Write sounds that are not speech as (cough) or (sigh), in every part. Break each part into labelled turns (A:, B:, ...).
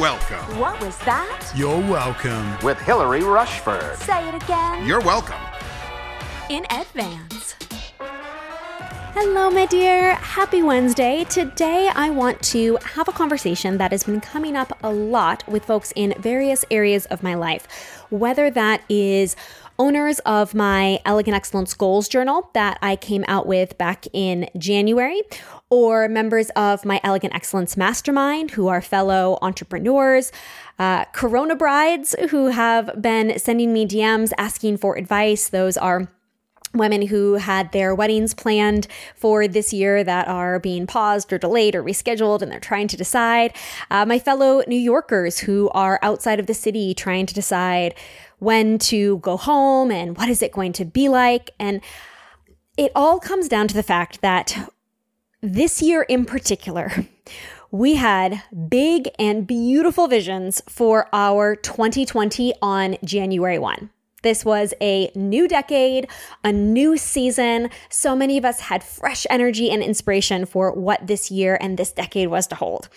A: welcome.
B: What was that?
A: You're welcome.
C: with Hilary Rushford.
B: Say it again.
A: You're welcome.
B: in advance.
D: Hello, my dear. Happy Wednesday. Today, I want to have a conversation that has been coming up a lot with folks in various areas of my life, whether that is owners of my Elegant Excellence Goals Journal that I came out with back in January, or members of my Elegant Excellence Mastermind who are fellow entrepreneurs, uh, Corona brides who have been sending me DMs asking for advice. Those are women who had their weddings planned for this year that are being paused or delayed or rescheduled and they're trying to decide. Uh, my fellow New Yorkers who are outside of the city trying to decide when to go home and what is it going to be like. And it all comes down to the fact that this year in particular, (laughs) we had big and beautiful visions for our 2020 on January 1. This was a new decade, a new season. So many of us had fresh energy and inspiration for what this year and this decade was to hold.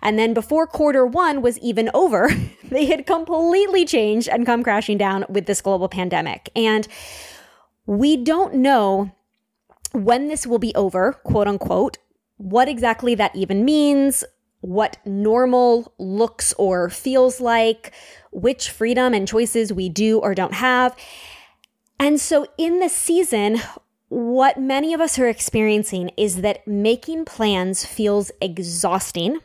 D: And then before quarter one was even over, (laughs) they had completely changed and come crashing down with this global pandemic. And we don't know when this will be over, quote unquote, what exactly that even means, what normal looks or feels like, which freedom and choices we do or don't have. And so in this season, what many of us are experiencing is that making plans feels exhausting.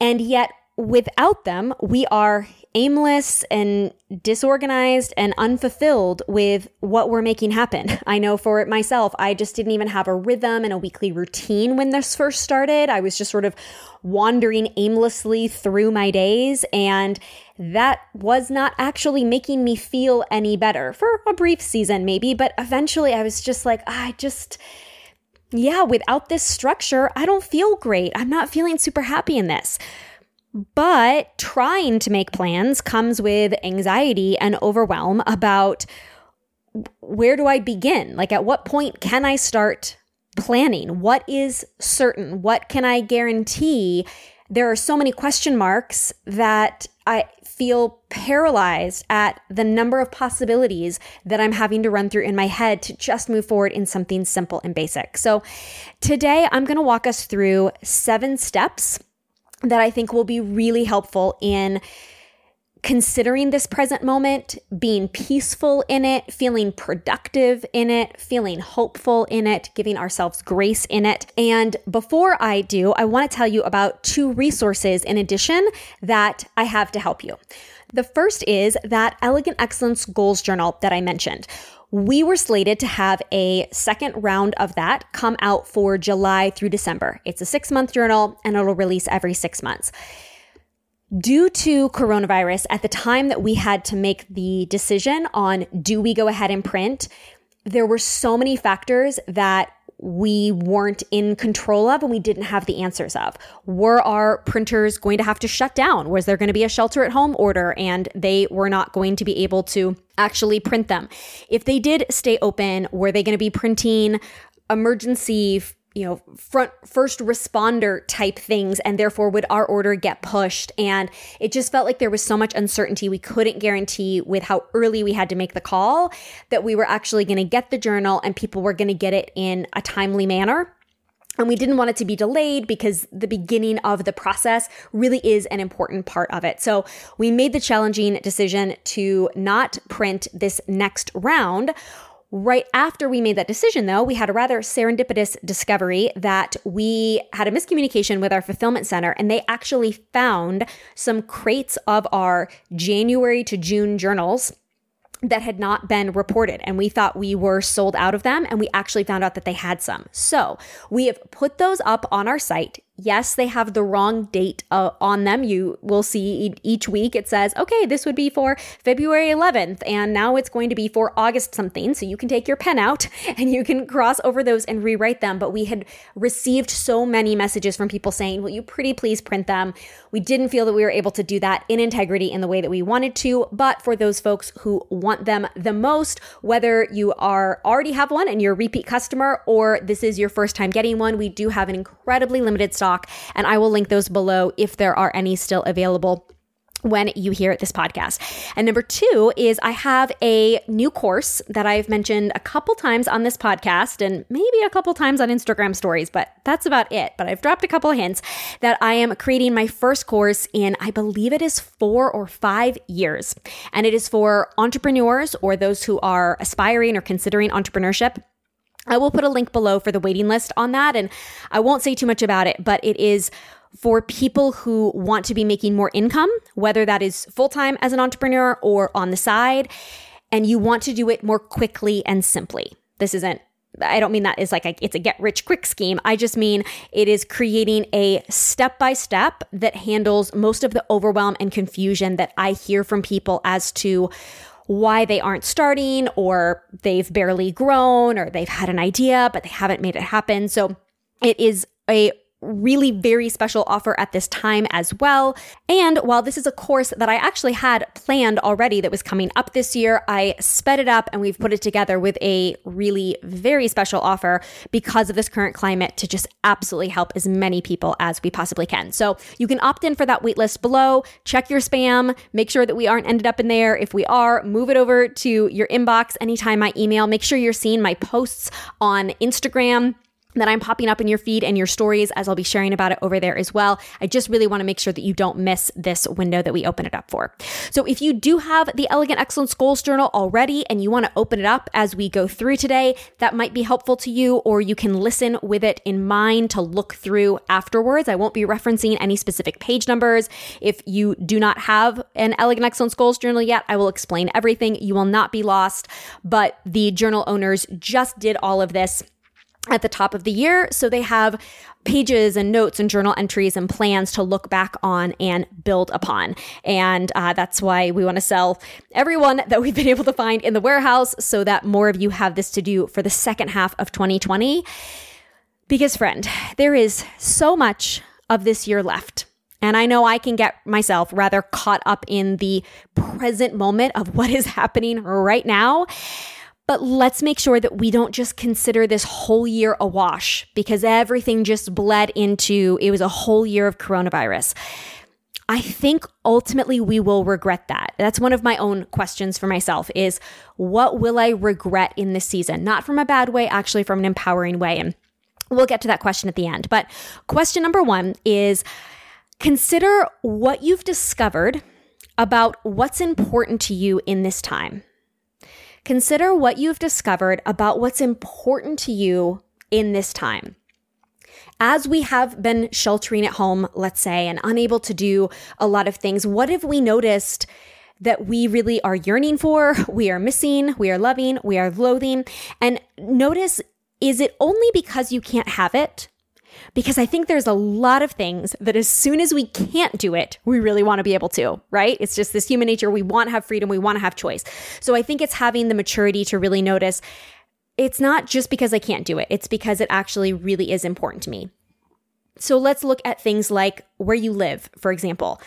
D: And yet, without them, we are aimless and disorganized and unfulfilled with what we're making happen. (laughs) I know for it myself, I just didn't even have a rhythm and a weekly routine when this first started. I was just sort of wandering aimlessly through my days, and that was not actually making me feel any better for a brief season, maybe. But eventually, I was just like, I just yeah, without this structure, I don't feel great. I'm not feeling super happy in this. But trying to make plans comes with anxiety and overwhelm about where do I begin? Like, at what point can I start planning? What is certain? What can I guarantee? There are so many question marks that I feel paralyzed at the number of possibilities that I'm having to run through in my head to just move forward in something simple and basic. So, today I'm going to walk us through seven steps that I think will be really helpful in considering this present moment, being peaceful in it, feeling productive in it, feeling hopeful in it, giving ourselves grace in it. And before I do, I want to tell you about two resources in addition that I have to help you. The first is that Elegant Excellence Goals Journal that I mentioned. We were slated to have a second round of that come out for July through December. It's a six month journal and it'll release every six months. Due to coronavirus, at the time that we had to make the decision on do we go ahead and print, there were so many factors that we weren't in control of and we didn't have the answers of. Were our printers going to have to shut down? Was there going to be a shelter at home order and they were not going to be able to actually print them? If they did stay open, were they going to be printing emergency you know front first responder type things and therefore would our order get pushed and it just felt like there was so much uncertainty we couldn't guarantee with how early we had to make the call that we were actually going to get the journal and people were going to get it in a timely manner and we didn't want it to be delayed because the beginning of the process really is an important part of it. So we made the challenging decision to not print this next round Right after we made that decision, though, we had a rather serendipitous discovery that we had a miscommunication with our fulfillment center, and they actually found some crates of our January to June journals that had not been reported and we thought we were sold out of them and we actually found out that they had some. So, we have put those up on our site Yes, they have the wrong date uh, on them. You will see each week it says, okay, this would be for February 11th, and now it's going to be for August something. So you can take your pen out (laughs) and you can cross over those and rewrite them. But we had received so many messages from people saying, will you pretty please print them? We didn't feel that we were able to do that in integrity in the way that we wanted to. But for those folks who want them the most, whether you are already have one and you're a repeat customer or this is your first time getting one, we do have an incredibly limited stock And I will link those below if there are any still available when you hear this podcast. And number two is I have a new course that I've mentioned a couple times on this podcast and maybe a couple times on Instagram stories, but that's about it. But I've dropped a couple of hints that I am creating my first course in, I believe it is four or five years. And it is for entrepreneurs or those who are aspiring or considering entrepreneurship. I will put a link below for the waiting list on that. And I won't say too much about it, but it is for people who want to be making more income, whether that is full time as an entrepreneur or on the side, and you want to do it more quickly and simply. This isn't I don't mean that is like a, it's a get rich quick scheme. I just mean it is creating a step by step that handles most of the overwhelm and confusion that I hear from people as to why they aren't starting or they've barely grown or they've had an idea but they haven't made it happen. So it is a really very special offer at this time as well. And while this is a course that I actually had planned already that was coming up this year, I sped it up and we've put it together with a really very special offer because of this current climate to just absolutely help as many people as we possibly can. So you can opt in for that waitlist below, check your spam, make sure that we aren't ended up in there. If we are, move it over to your inbox anytime I email. Make sure you're seeing my posts on Instagram that I'm popping up in your feed and your stories as I'll be sharing about it over there as well. I just really want to make sure that you don't miss this window that we open it up for. So if you do have the Elegant Excellence Goals Journal already and you want to open it up as we go through today, that might be helpful to you, or you can listen with it in mind to look through afterwards. I won't be referencing any specific page numbers. If you do not have an Elegant Excellence Goals Journal yet, I will explain everything. You will not be lost, but the journal owners just did all of this at the top of the year. So they have pages and notes and journal entries and plans to look back on and build upon. And uh, that's why we want to sell everyone that we've been (laughs) able to find in the warehouse so that more of you have this to do for the second half of 2020. Because, friend, there is so much of this year left. And I know I can get myself rather caught up in the present moment of what is happening right now. But let's make sure that we don't just consider this whole year a wash because everything just bled into it was a whole year of coronavirus. I think ultimately we will regret that. That's one of my own questions for myself is what will I regret in this season? Not from a bad way, actually from an empowering way. And we'll get to that question at the end. But question number one is consider what you've discovered about what's important to you in this time. Consider what you've discovered about what's important to you in this time. As we have been sheltering at home, let's say, and unable to do a lot of things, what have we noticed that we really are yearning for, we are missing, we are loving, we are loathing? And notice is it only because you can't have it because I think there's a lot of things that as soon as we can't do it, we really want to be able to, right? It's just this human nature. We want to have freedom, we want to have choice. So I think it's having the maturity to really notice it's not just because I can't do it, it's because it actually really is important to me. So let's look at things like where you live, for example.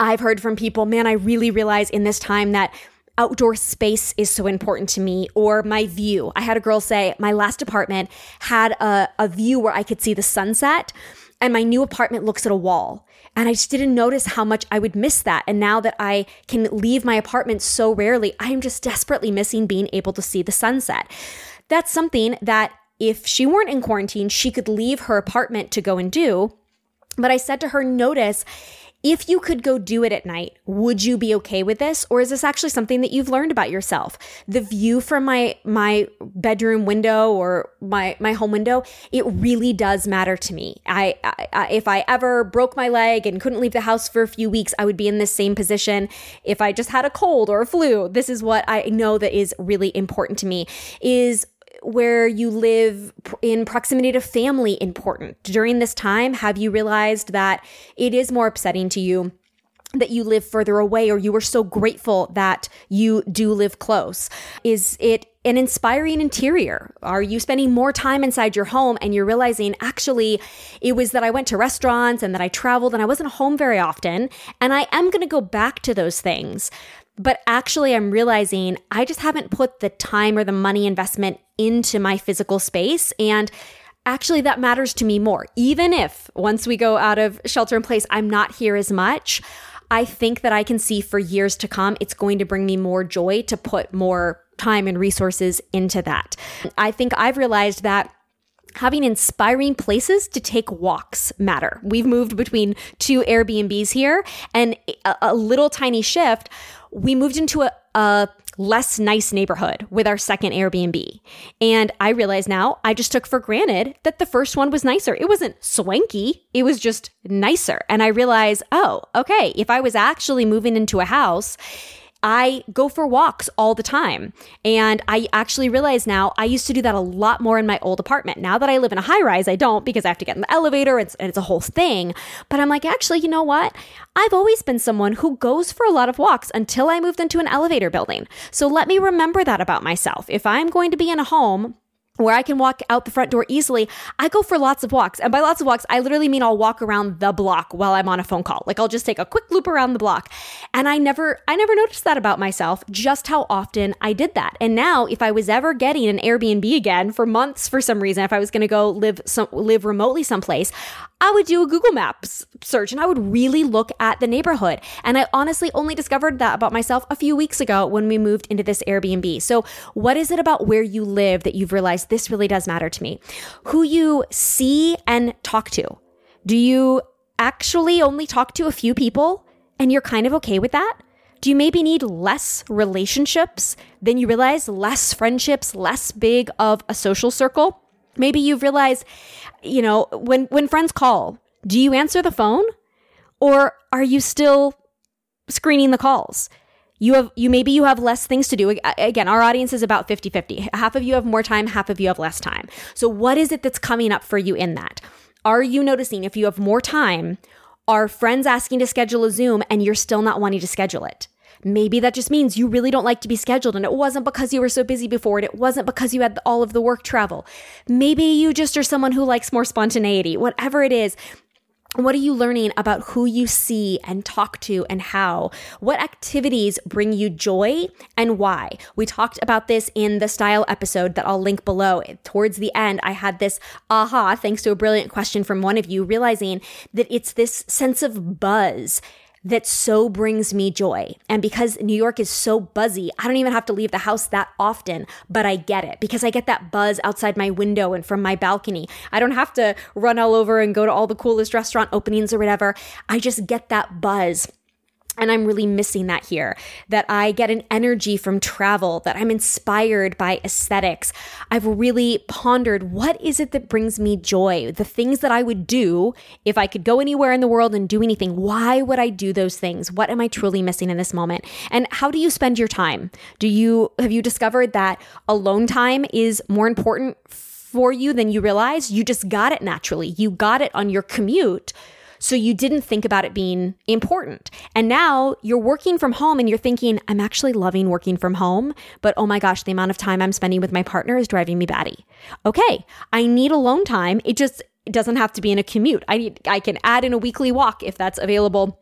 D: I've heard from people, man, I really realize in this time that outdoor space is so important to me or my view. I had a girl say my last apartment had a, a view where I could see the sunset and my new apartment looks at a wall. And I just didn't notice how much I would miss that. And now that I can leave my apartment so rarely, I am just desperately missing being able to see the sunset. That's something that if she weren't in quarantine, she could leave her apartment to go and do. But I said to her, notice if you could go do it at night, would you be okay with this? Or is this actually something that you've learned about yourself? The view from my, my bedroom window or my, my home window, it really does matter to me. I, I, if I ever broke my leg and couldn't leave the house for a few weeks, I would be in this same position. If I just had a cold or a flu, this is what I know that is really important to me is where you live in proximity to family important? During this time, have you realized that it is more upsetting to you? that you live further away or you are so grateful that you do live close? Is it an inspiring interior? Are you spending more time inside your home and you're realizing actually it was that I went to restaurants and that I traveled and I wasn't home very often and I am going to go back to those things. But actually, I'm realizing I just haven't put the time or the money investment into my physical space. And actually that matters to me more. Even if once we go out of shelter in place, I'm not here as much. I think that I can see for years to come, it's going to bring me more joy to put more time and resources into that. I think I've realized that having inspiring places to take walks matter. We've moved between two Airbnbs here and a, little tiny shift. We moved into a, a less nice neighborhood with our second Airbnb. And I realize now I just took for granted that the first one was nicer. It wasn't swanky, it was just nicer. And I realize, oh, okay, if I was actually moving into a house, I go for walks all the time. And I actually realize now I used to do that a lot more in my old apartment. Now that I live in a high rise, I don't because I have to get in the elevator and it's a whole thing. But I'm like, actually, you know what? I've always been someone who goes for a lot of walks until I moved into an elevator building. So let me remember that about myself. If I'm going to be in a home, where I can walk out the front door easily, I go for lots of walks. And by lots of walks, I literally mean I'll walk around the block while I'm on a phone call. Like I'll just take a quick loop around the block. And I never I never noticed that about myself, just how often I did that. And now if I was ever getting an Airbnb again for months for some reason, if I was going to go live some live remotely someplace, I would do a Google Maps search and I would really look at the neighborhood. And I honestly only discovered that about myself a few weeks ago when we moved into this Airbnb. So, what is it about where you live that you've realized this really does matter to me? Who you see and talk to. Do you actually only talk to a few people and you're kind of okay with that? Do you maybe need less relationships than you realize, less friendships, less big of a social circle? Maybe you've realized, you know, when when friends call, do you answer the phone or are you still screening the calls? You have you maybe you have less things to do. Again, our audience is about 50-50. Half of you have more time, half of you have less time. So what is it that's coming up for you in that? Are you noticing if you have more time, are friends asking to schedule a Zoom and you're still not wanting to schedule it? Maybe that just means you really don't like to be scheduled and it wasn't because you were so busy before and it wasn't because you had all of the work travel. Maybe you just are someone who likes more spontaneity. Whatever it is, what are you learning about who you see and talk to and how? What activities bring you joy and why? We talked about this in the style episode that I'll link below. Towards the end, I had this aha, thanks to a brilliant question from one of you, realizing that it's this sense of buzz that so brings me joy. And because New York is so buzzy, I don't even have to leave the house that often, but I get it because I get that buzz outside my window and from my balcony. I don't have to run all over and go to all the coolest restaurant openings or whatever. I just get that buzz. And I'm really missing that here. That I get an energy from travel, that I'm inspired by aesthetics. I've really pondered what is it that brings me joy? The things that I would do if I could go anywhere in the world and do anything. Why would I do those things? What am I truly missing in this moment? And how do you spend your time? Do you have you discovered that alone time is more important for you than you realize? You just got it naturally. You got it on your commute so you didn't think about it being important. And now you're working from home and you're thinking, I'm actually loving working from home, but oh my gosh, the amount of time I'm spending with my partner is driving me batty. Okay, I need alone time. It just it doesn't have to be in a commute. I need I can add in a weekly walk if that's available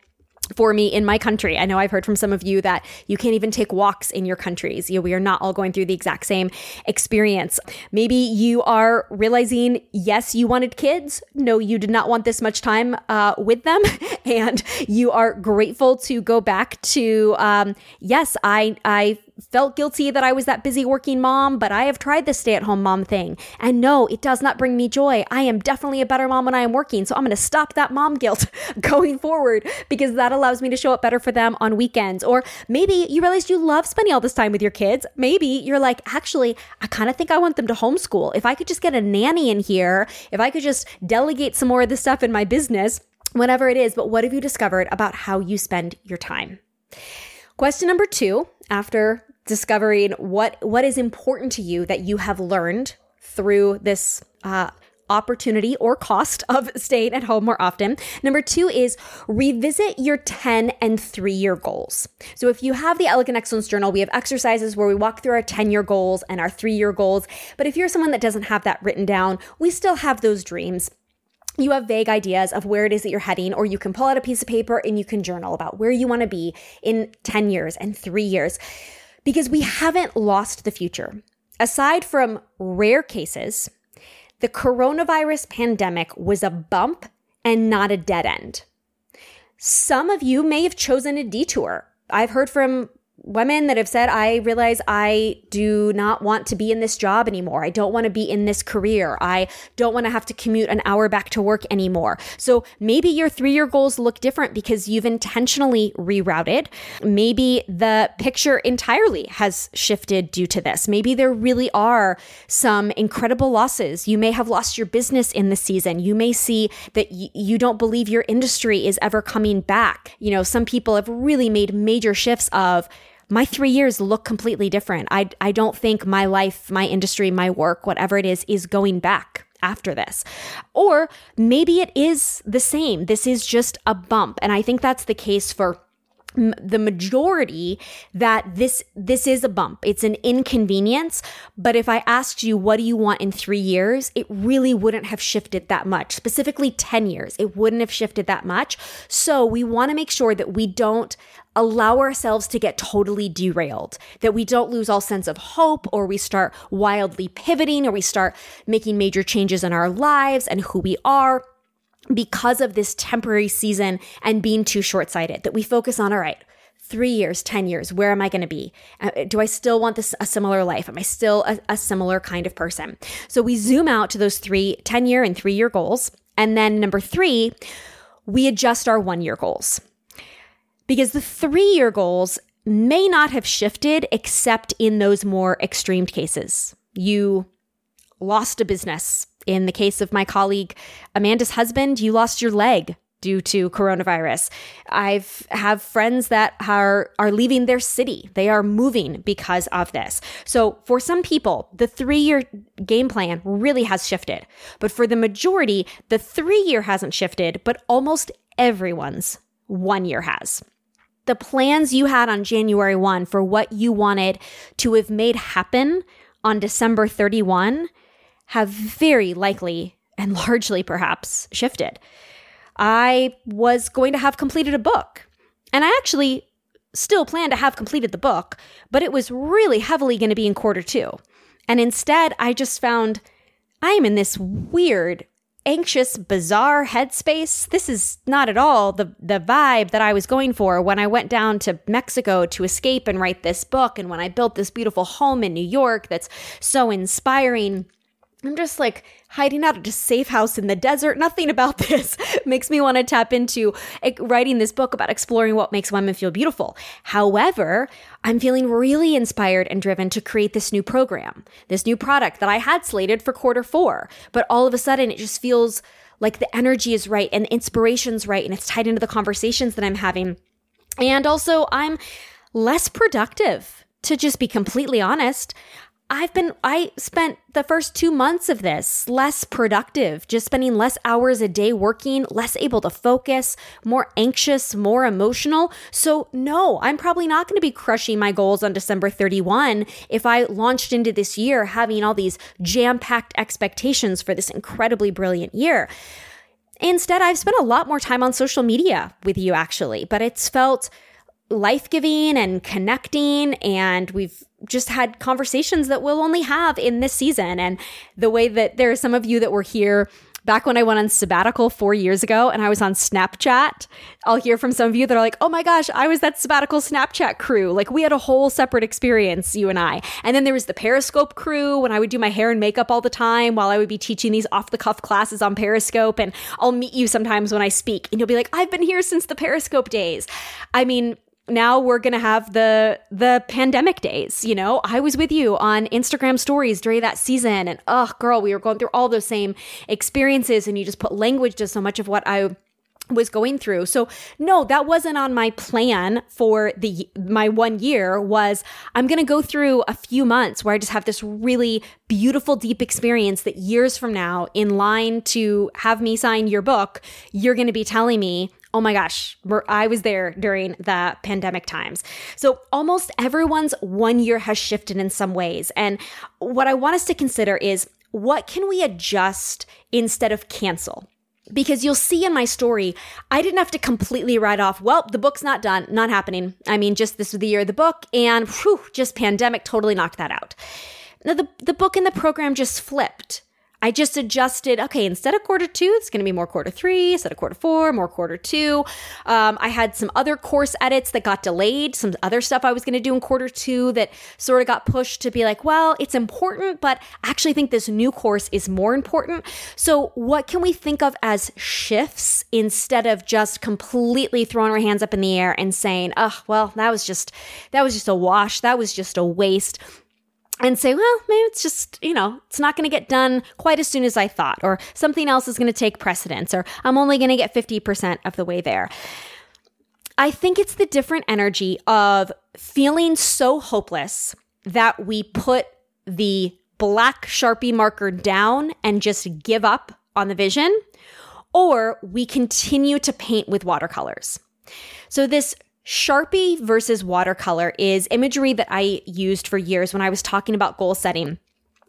D: for me in my country. I know I've heard from some of you that you can't even take walks in your countries. You know, we are not all going through the exact same experience. Maybe you are realizing, yes, you wanted kids. No, you did not want this much time uh, with them. (laughs) And you are grateful to go back to, um, yes, I, I felt guilty that I was that busy working mom, but I have tried the stay at home mom thing. And no, it does not bring me joy. I am definitely a better mom when I am working. So I'm going to stop that mom guilt (laughs) going forward because that allows me to show up better for them on weekends. Or maybe you realized you love spending all this time with your kids. Maybe you're like, actually, I kind of think I want them to homeschool. If I could just get a nanny in here, if I could just delegate some more of the stuff in my business, whatever it is. But what have you discovered about how you spend your time? Question number two, after discovering what what is important to you that you have learned through this uh, opportunity or cost of (laughs) staying at home more often. Number two is revisit your 10 and three year goals. So if you have the Elegant Excellence Journal, we have exercises where we walk through our 10 year goals and our three year goals. But if you're someone that doesn't have that written down, we still have those dreams you have vague ideas of where it is that you're heading, or you can pull out a piece of paper and you can journal about where you want to be in 10 years and three years because we haven't lost the future. Aside from rare cases, the coronavirus pandemic was a bump and not a dead end. Some of you may have chosen a detour. I've heard from women that have said, I realize I do not want to be in this job anymore. I don't want to be in this career. I don't want to have to commute an hour back to work anymore. So maybe your three year goals look different because you've intentionally rerouted. Maybe the picture entirely has shifted due to this. Maybe there really are some incredible losses. You may have lost your business in the season. You may see that y- you don't believe your industry is ever coming back. You know, some people have really made major shifts of, my three years look completely different. I, I don't think my life, my industry, my work, whatever it is, is going back after this. Or maybe it is the same. This is just a bump. And I think that's the case for the majority that this this is a bump. It's an inconvenience. But if i asked you what do you want in 3 years? It really wouldn't have shifted that much. Specifically 10 years. It wouldn't have shifted that much. So we want to make sure that we don't allow ourselves to get totally derailed, that we don't lose all sense of hope or we start wildly pivoting or we start making major changes in our lives and who we are because of this temporary season and being too short sighted, that we focus on, all right, three years, 10 years, where am I going to be? Uh, do I still want this a similar life? Am I still a, a similar kind of person? So we zoom out to those three 10 year and three year goals. And then number three, we adjust our one year goals because the three year goals may not have shifted except in those more extreme cases. You lost a business. In the case of my colleague Amanda's husband, you lost your leg due to coronavirus. I've have friends that are are leaving their city. They are moving because of this. So for some people, the 3-year game plan really has shifted. But for the majority, the 3-year hasn't shifted, but almost everyone's 1 year has the plans you had on January 1 for what you wanted to have made happen on December 31 have very likely and (laughs) largely perhaps shifted. I was going to have completed a book, and I actually still plan to have completed the book, but it was really heavily going to be in quarter two. And instead, I just found I'm in this weird anxious, bizarre headspace. This is not at all the, the vibe that I was going for when I went down to Mexico to escape and write this book, and when I built this beautiful home in New York that's so inspiring. I'm just like hiding out at a safe house in the desert. Nothing about (laughs) this makes me want to tap into writing this book about exploring what makes women feel beautiful. However, I'm feeling really inspired and driven to create this new program, this new product that I had slated for quarter four. But all of a sudden, it just feels like the energy is right and the inspiration's right and it's tied into the conversations that I'm having. And also, I'm less productive to just be completely honest. I've been, I spent the first two months of this less productive, just spending less hours a day working, less able to focus, more anxious, more emotional. So, no, I'm probably not going to be crushing my goals on December 31 if I launched into this year having all these jam packed expectations for this incredibly brilliant year. Instead, I've spent a lot more time on social media with you actually, but it's felt life giving and connecting. And we've just had conversations that we'll only have in this season. And the way that there are some of you that were here back when I went on sabbatical four years ago and I was on Snapchat, I'll hear from some of you that are like, oh my gosh, I was that sabbatical Snapchat crew. Like we had a whole separate experience, you and I. And then there was the Periscope crew when I would do my hair and makeup all the time while I would be teaching these off the cuff classes on Periscope. And I'll meet you sometimes when I speak and you'll be like, I've been here since the Periscope days. I mean, now we're to have the the pandemic days you know i was with you on instagram stories during that season and oh girl we were going through all those same experiences and you just put language to so much of what i was going through. So no, that wasn't on my plan for the my one year was I'm going to go through a few months where I just have this really beautiful deep experience that years from now in line to have me sign your book, you're going to be telling me Oh my gosh, I was there during the pandemic times. So almost everyone's one year has shifted in some ways. And what I want us to consider is what can we adjust instead of cancel? Because you'll see in my story, I didn't have to completely write off, well, the book's not done, not happening. I mean, just this was the year of the book, and whew, just pandemic totally knocked that out. Now, the, the book and the program just flipped. I just adjusted, okay, instead of quarter two, it's going to be more quarter three, instead of quarter four, more quarter two. Um, I had some other course edits that got delayed, some other stuff I was going to do in quarter two that sort of got pushed to be like, well, it's important, but I actually think this new course is more important. So, what can we think of as shifts instead of just completely throwing our hands up in the air and saying, oh, well, that was just, that was just a wash. That was just a waste and say, well, maybe it's just, you know, it's not going to get done quite as soon as I thought, or something else is going to take precedence, or I'm only going to get 50% of the way there. I think it's the different energy of feeling so hopeless that we put the black Sharpie marker down and just give up on the vision, or we continue to paint with watercolors. So, this Sharpie versus watercolor is imagery that I used for years when I was talking about goal setting.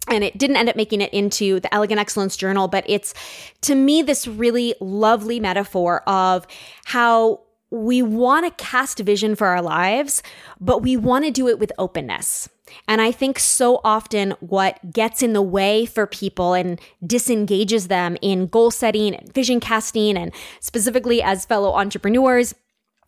D: And it didn't end up making it into the Elegant Excellence Journal, but it's to me this really lovely metaphor of how we want to cast vision for our lives, but we want to do it with openness. And I think so often what gets in the way for people and disengages them in goal setting and vision casting, and specifically as fellow entrepreneurs,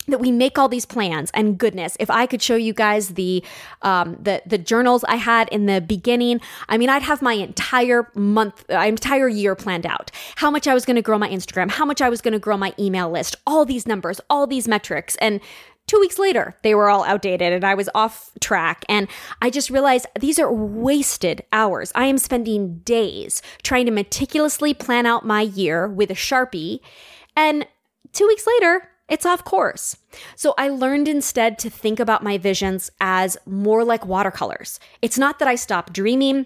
D: that we make all these plans and goodness if i could show you guys the um the the journals i had in the beginning i mean i'd have my entire month uh, entire year planned out how much i was going to grow my instagram how much i was going to grow my email list all these numbers all these metrics and Two weeks later, they were all outdated and I was off track. And I just realized these are wasted hours. I am spending days trying to meticulously plan out my year with a Sharpie. And two weeks later, it's off course. So I learned instead to think about my visions as more like watercolors. It's not that I stopped dreaming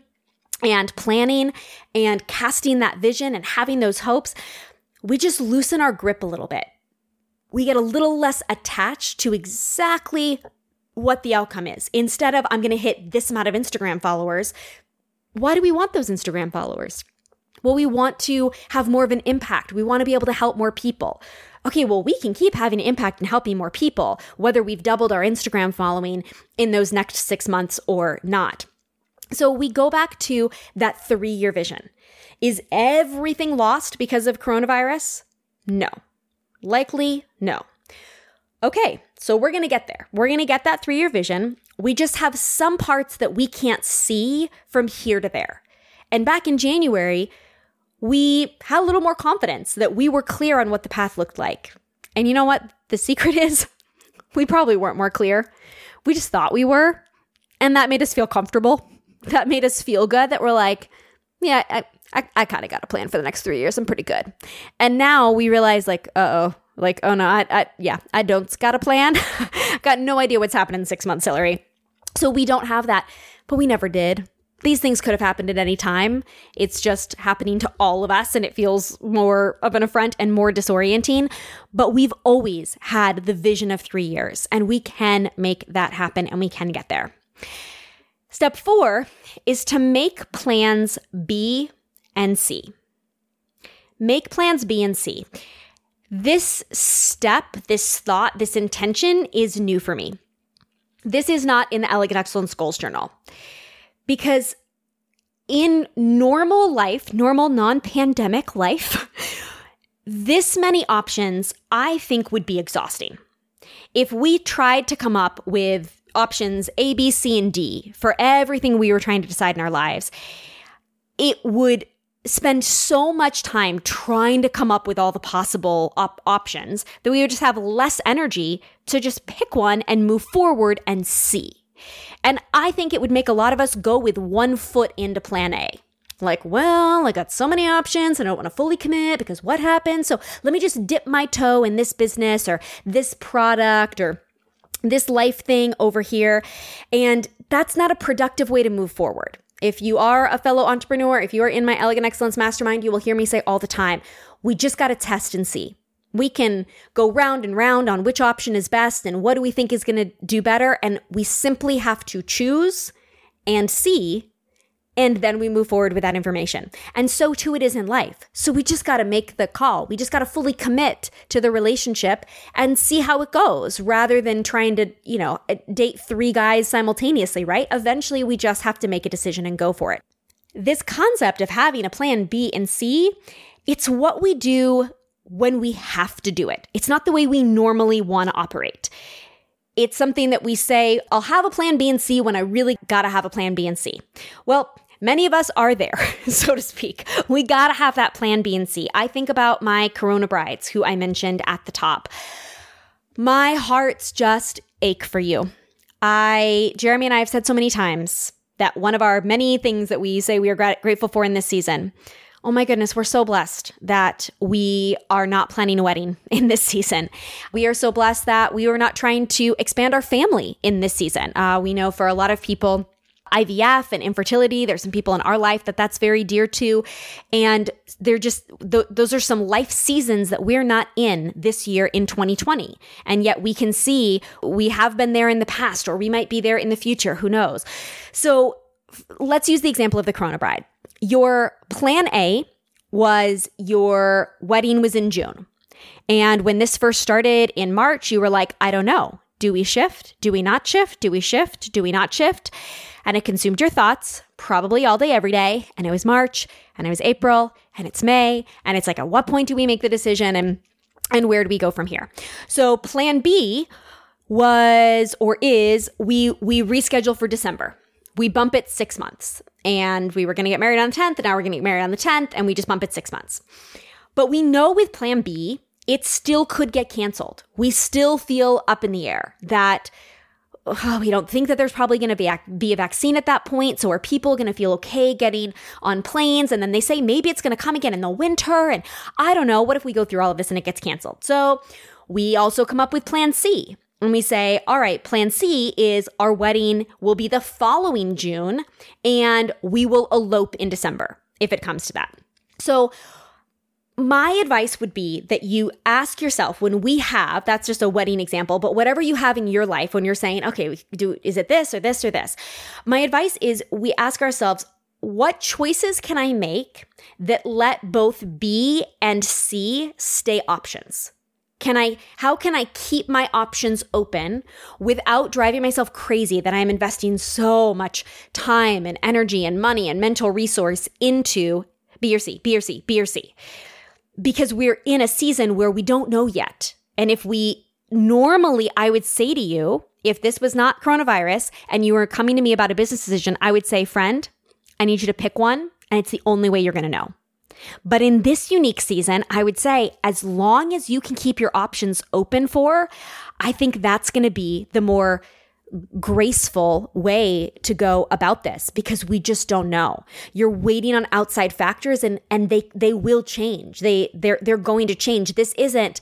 D: and planning and casting that vision and having those hopes. We just loosen our grip a little bit. We get a little less attached to exactly what the outcome is. Instead of, I'm going to hit this amount of Instagram followers, why do we want those Instagram followers? Well, we want to have more of an impact. We want to be able to help more people okay, well, we can keep having an impact and helping more people, whether we've doubled our Instagram following in those next six months or not. So we go back to that three year vision. Is everything lost because of coronavirus? No. Likely, no. Okay, so we're gonna get there. We're gonna get that three year vision. We just have some parts that we can't see from here to there. And back in January, we had a little more confidence that we were clear on what the path looked like. And you know what? The secret (laughs) is we probably weren't more clear. We just thought we were. And that made us feel comfortable. That made us feel good that we're like, yeah, I, I, I kind of got a plan for the next three years. I'm pretty good. And now we realize, like, uh oh, like, oh no, I, I yeah, I don't got a plan. (laughs) got no idea what's happening in six months, Hilary. So we don't have that, but we never did these things could have happened at any time. It's just happening to all of us and it feels more of an affront and more disorienting. But we've always had the vision of three years and we can make that happen and we can get there. Step four is to make plans B and C. Make plans B and C. This step, this thought, this intention is new for me. This is not in the Elegant Excellence Goals Journal because in normal life, normal non pandemic life, (laughs) this many options I think would be exhausting. If we tried to come up with options A, B, C, and D for everything we were trying to decide in our lives, it would spend so much time trying to come up with all the possible op- options that we would just have less energy to just pick one and move forward and see. And I think it would make a lot of us go with one foot into plan A. Like, well, I got so many options and I don't want to fully commit because what happens? So let me just dip my toe in this business or this product or this life thing over here. And that's not a productive way to move forward. If you are a fellow entrepreneur, if you are in my Elegant Excellence Mastermind, you will hear me say all the time, we just got to test and see. We can go round and round on which option is best and what do we think is going to do better. And we simply have to choose and see. And then we move forward with that information. And so too it is in life. So we just got to make the call. We just got to fully commit to the relationship and see how it goes rather than trying to, you know, uh, date three guys simultaneously, right? Eventually we just have to make a decision and go for it. this concept of having a plan B and C, it's what we do when we have to do it. It's not the way we normally want to operate. It's something that we say, I'll have a plan B and C when I really gotta have a plan B and C. Well, many of us are there, (laughs) so to speak. We gotta have that plan B and C. I think about my Corona brides, who I mentioned at the top. My heart's just ache for you. I, Jeremy and I have said so many times that one of our many things that we say we are grateful for in this season. Oh my goodness, we're so blessed that we are not planning a wedding (laughs) in this season. We are so blessed that we are not trying to expand our family in this season. Uh, we know for a lot of people, IVF and infertility. There's some people in our life that that's very dear to. And they're just, th- those are some life seasons that we're not in this year in 2020. And yet we can see we have been there in the past or we might be there in the future. Who knows? So let's use the example of the Corona bride. Your plan A was your wedding was in June. And when this first started in March, you were like, I don't know. Do we shift? Do we not shift? Do we shift? Do we not shift? And it consumed your thoughts probably all day, every day. And it was March and it was April and it's May. And it's like, at what point do we make the decision? And and where do we go from here? So plan B was or is we we reschedule for December. We bump it six months. And we were gonna get married on the 10th, and now we're gonna get married on the 10th, and we just bump it six months. But we know with plan B, it still could get canceled. We still feel up in the air that oh, we don't think that there's probably going to be a, be a vaccine at that point. So are people going to feel okay getting on planes? And then they say maybe it's going to come again in the winter. And I don't know. What if we go through all of this and it gets canceled? So we also come up with plan C. And we say, all right, plan C is our wedding will be the following June and we will elope in December if it comes to that. So my advice would be that you ask yourself when we have that's just a wedding example but whatever you have in your life when you're saying okay do is it this or this or this my advice is we ask ourselves what choices can i make that let both b and c stay options can I, how can I keep my options open without driving myself crazy that I'm investing so much time and energy and money and mental resource into B or C, B or C, B or C? because we're in a season where we don't know yet. And if we normally, I would say to you, if this was not coronavirus and you were coming to me about a business decision, I would say, friend, I need you to pick one, and it's the only way you're going to know. But in this unique season, I would say, as long as you can keep your options open for, I think that's going to be the more graceful way to go about this because we just don't know. You're waiting on outside factors and and they they will change. They they're they're going to change. This isn't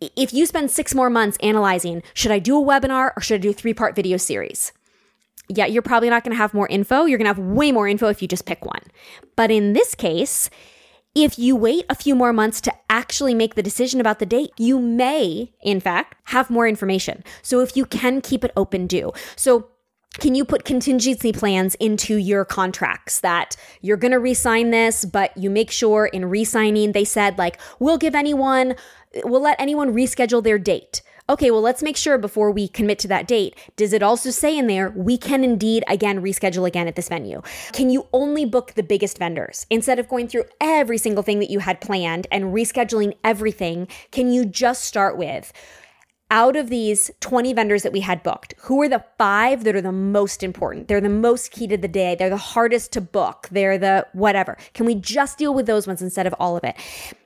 D: if you spend 6 more months analyzing, should I do a webinar or should I do a three-part video series? Yeah, you're probably not going to have more info. You're going to have way more info if you just pick one. But in this case, if you wait a few more months to actually make the decision about the date, you may, in fact, have more information. So if you can keep it open, do. So can you put contingency plans into your contracts that you're going to re-sign this, but you make sure in re-signing they said like, we'll give anyone, we'll let anyone reschedule their date okay, well, let's make sure before we commit to that date, does it also say in there, we can indeed again reschedule again at this venue? Can you only book the biggest vendors? Instead of going through every single thing that you had planned and rescheduling everything, can you just start with, out of these 20 vendors that we had booked, who are the five that are the most important? They're the most key to the day. They're the hardest to book. They're the whatever. Can we just deal with those ones instead of all of it?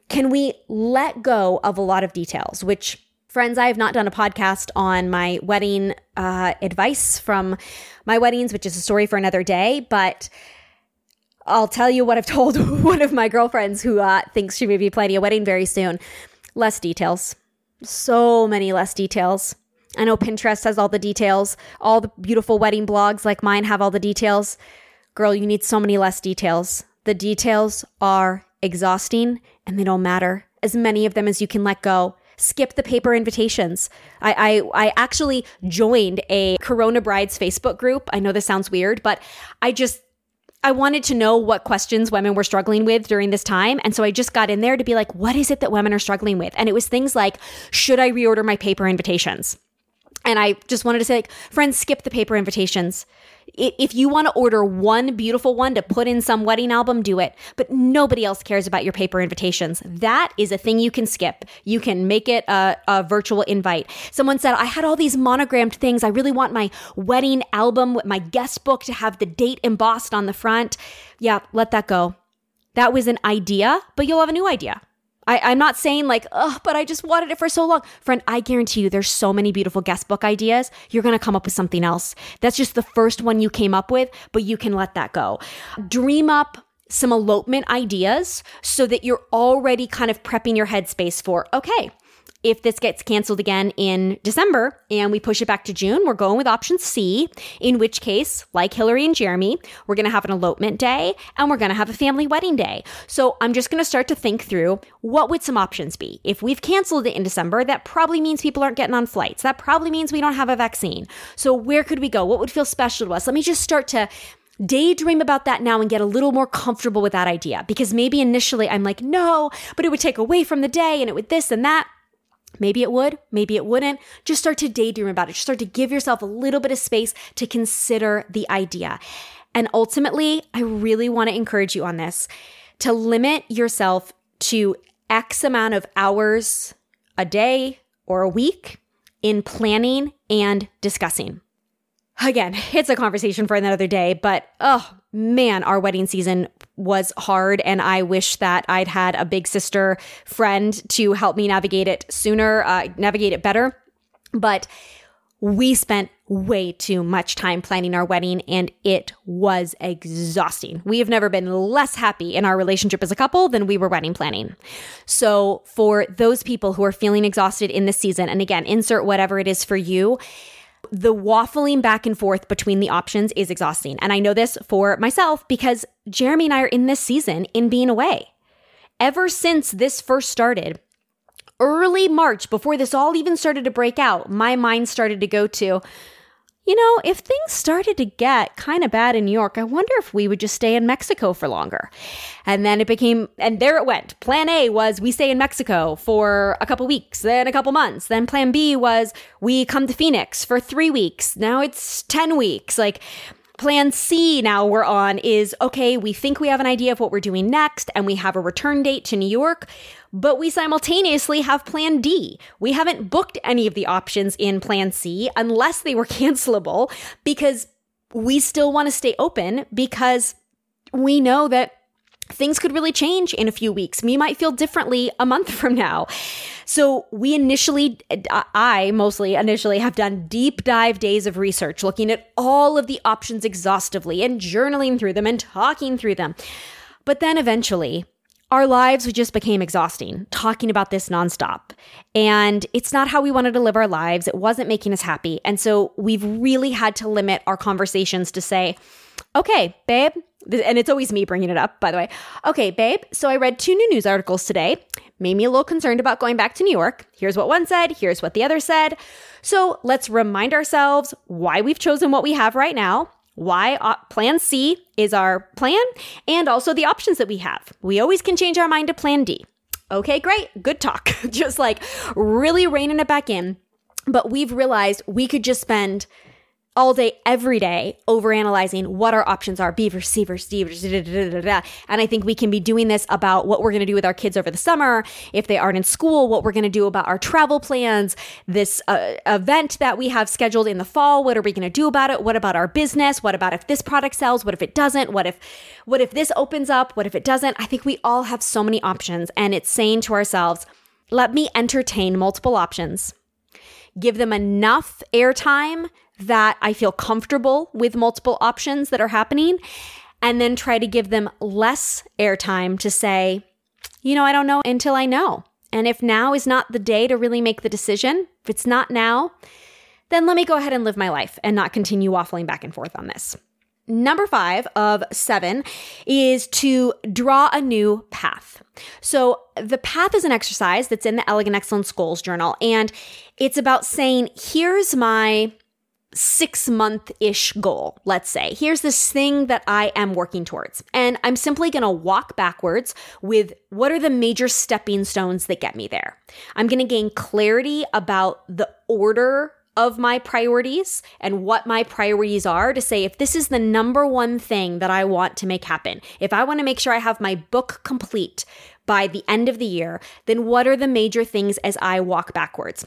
D: Can we let go of a lot of details, which Friends, I have not done a podcast on my wedding uh, advice from my weddings, which is a story for another day, but I'll tell you what I've (laughs) told one of my girlfriends who uh, thinks she may be planning a wedding very soon. Less details. So many less details. I know Pinterest has all the details. All the beautiful wedding blogs like mine have all the details. Girl, you need so many less details. The details are exhausting and they don't matter. As many of them as you can let go skip the paper invitations. I, I, I actually joined a Corona Brides Facebook group. I know this sounds weird, but I just I wanted to know what questions women were struggling with during this time. And so I just got in there to be like, what is it that women are struggling with? And it was things like, should I reorder my paper invitations? And I just wanted to say, like, friends, skip the paper invitations. If you want to order one beautiful one to put in some wedding album, do it. But nobody else cares about your paper invitations. That is a thing you can skip. You can make it a, a virtual invite. Someone said, I had all these monogrammed things. I really want my wedding album with my guest book to have the date embossed on the front. Yeah, let that go. That was an idea, but you'll have a new idea. I, I'm not saying like, oh, but I just wanted it for so long. Friend, I guarantee you there's so many beautiful guest book ideas. You're going to come up with something else. That's just the first one you came up with, but you can let that go. Dream up some elopement ideas so that you're already kind of prepping your headspace for, okay, if this gets canceled again in December and we push it back to June, we're going with option C, in which case, like Hilary and Jeremy, we're going to have an elopement day and we're going to have a family wedding day. So I'm just going to start to think through what would some options be? If we've canceled it in December, that probably means people aren't getting on flights. That probably means we don't have a vaccine. So where could we go? What would feel special to us? Let me just start to daydream about that now and get a little more comfortable with that idea because maybe initially I'm like, no, but it would take away from the day and it would this and that. Maybe it would, maybe it wouldn't. Just start to daydream about it. Just start to give yourself a little bit of space to consider the idea. And ultimately, I really want to encourage you on this to limit yourself to X amount of hours a day or a week in planning and discussing. Again, it's a conversation for another day, but oh man, our wedding season was hard. And I wish that I'd had a big sister friend to help me navigate it sooner, uh, navigate it better. But we spent way too much time planning our wedding and it was exhausting. We have never been less happy in our relationship as a couple than we were wedding planning. So, for those people who are feeling exhausted in this season, and again, insert whatever it is for you, the waffling back and forth between the options is exhausting. And I know this for myself because Jeremy and I are in this season in being away. Ever since this first started, early March, before this all even started to break out, my mind started to go to, you know, if things started to get kind of bad in New York, I wonder if we would just stay in Mexico for longer. And then it became, and there it went. Plan A was we stay in Mexico for a couple weeks, then a couple months. Then plan B was we come to Phoenix for three weeks. Now it's 10 weeks. Like, Plan C now we're on is okay, we think we have an idea of what we're doing next and we have a return date to New York, but we simultaneously have Plan D. We haven't booked any of the options in Plan C unless they were (laughs) cancelable because we still want to stay open because we know that things could really change in a few weeks. We might feel differently a month (laughs) from now. So, we initially, I mostly initially have done deep dive days of research, looking at all of the options exhaustively and journaling through them and talking through them. But then eventually, our lives just became exhausting talking about this nonstop. And it's not how we wanted to live our lives. It wasn't making us happy. And so we've really had to limit our conversations to say, okay, babe, and it's always me bringing it up, by the way. Okay, babe, so I read two new news articles today. Made me a little concerned about going back to New York. Here's what one said, here's what the other said. So let's remind ourselves why we've chosen what we have right now, why uh, plan C is our plan, and also the options that we have. We always can change our mind to plan D. Okay, great, good talk. (laughs) just like really reining it back in. But we've realized we could just spend all day, every day, overanalyzing what our options are B versus C versus D. Versus da, da, da, And I think we can be doing this about what we're going to do with our kids over the summer. If they aren't in school, what we're going to do about our travel plans, this uh, event that we have scheduled in the fall. What are we going to do about it? What about our business? What about if this product sells? What if it doesn't? What if, what if this opens up? What if it doesn't? I think we all have so many options and it's saying to ourselves, let me entertain multiple options. Give them enough airtime that I feel comfortable with multiple options that are happening, and then try to give them less airtime to say, you know, I don't know until I know. And if now is not the day to really make the decision, if it's not now, then let me go ahead and live my life and not continue waffling back and forth on this. Number five of seven is to draw a new path. So, the path is an exercise that's in the Elegant Excellence Goals Journal, and it's about saying, here's my six month ish goal, let's say. Here's this thing that I am working towards. And I'm simply going to walk backwards with what are the major stepping stones that get me there. I'm going to gain clarity about the order of my priorities and what my priorities are to say if this is the number one thing that I want to make happen, if I want to make sure I have my book complete by the end of the year, then what are the major things as I walk backwards?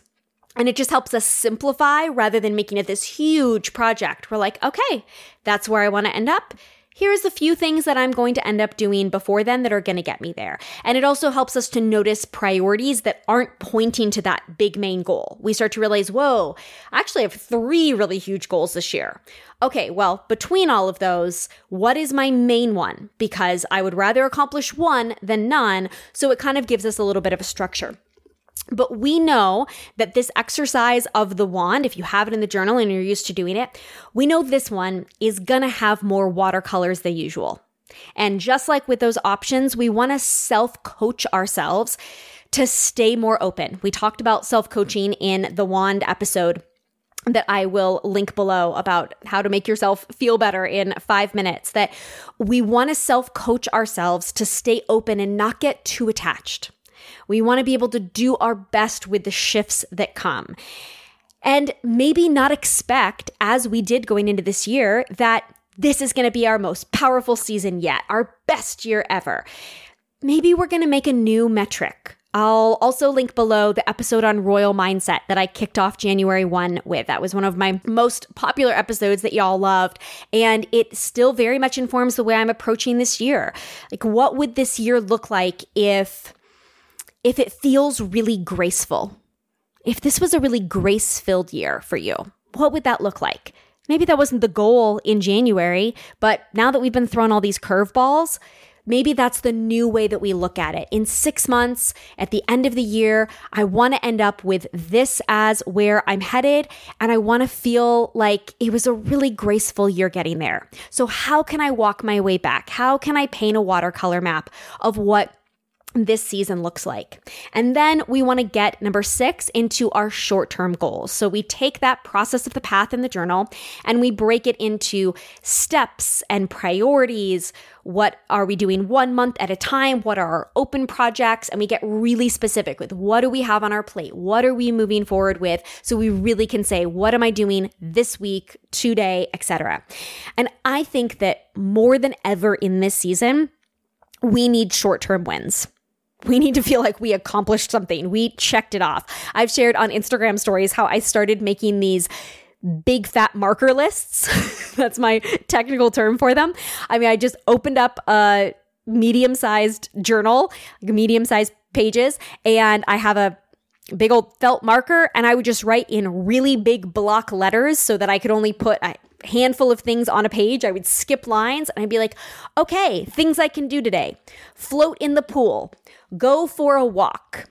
D: And it just helps us simplify rather than making it this huge project. We're like, okay, that's where I want to end up here's a few things that I'm going to end up doing before then that are going to get me there. And it also helps us to notice priorities that aren't pointing to that big main goal. We start to realize, whoa, I actually have three really huge goals this year. Okay, well, between all of those, what is my main one? Because I would rather accomplish one than none. So it kind of gives us a little bit of a structure. But we know that this exercise of the wand, if you have it in the journal and you're used to doing it, we know this one is gonna have more watercolors than usual. And just like with those options, we wanna self coach ourselves to stay more open. We talked about self coaching in the wand episode that I will link below about how to make yourself feel better in five minutes. That we want to self coach ourselves to stay open and not get too attached. We want to be able to do our best with the shifts that come. And maybe not expect, as we did going into this year, that this is going to be our most powerful season yet, our best year ever. Maybe we're going to make a new metric. I'll also link below the episode on royal mindset that I kicked off January 1 with. That was one of my most popular episodes that y'all loved. And it still very much informs the way I'm approaching this year. Like, what would this year look like if if it feels really graceful. If this was a really grace filled year for you, what would that look like? Maybe that wasn't the goal in January, but now that we've been thrown all these curveballs, maybe that's the new way that we look at it. In six months, at the end of the year, I want to end up with this as where I'm headed, and I want to feel like it was a really graceful year getting there. So, how can I walk my way back? How can I paint a watercolor map of what this season looks like. And then we want to get number six into our short term goals. So we take that process of the path in the journal and we break it into steps and priorities. What are we doing one month at a time? What are our open projects? And we get really specific with what do we have on our plate? What are we moving forward with? So we really can say, what am I doing this week, today, etc. And I think that more than ever in this season, we need short term wins we need to feel like we accomplished something. We checked it off. I've shared on Instagram stories how I started making these big fat marker lists. (laughs) That's my technical term for them. I mean, I just opened up a medium sized journal, medium sized pages, and I have a big old felt marker and I would just write in really big block letters so that I could only put a handful of things on a page. I would skip lines and I'd be like, okay, things I can do today. Float in the pool, go for a walk,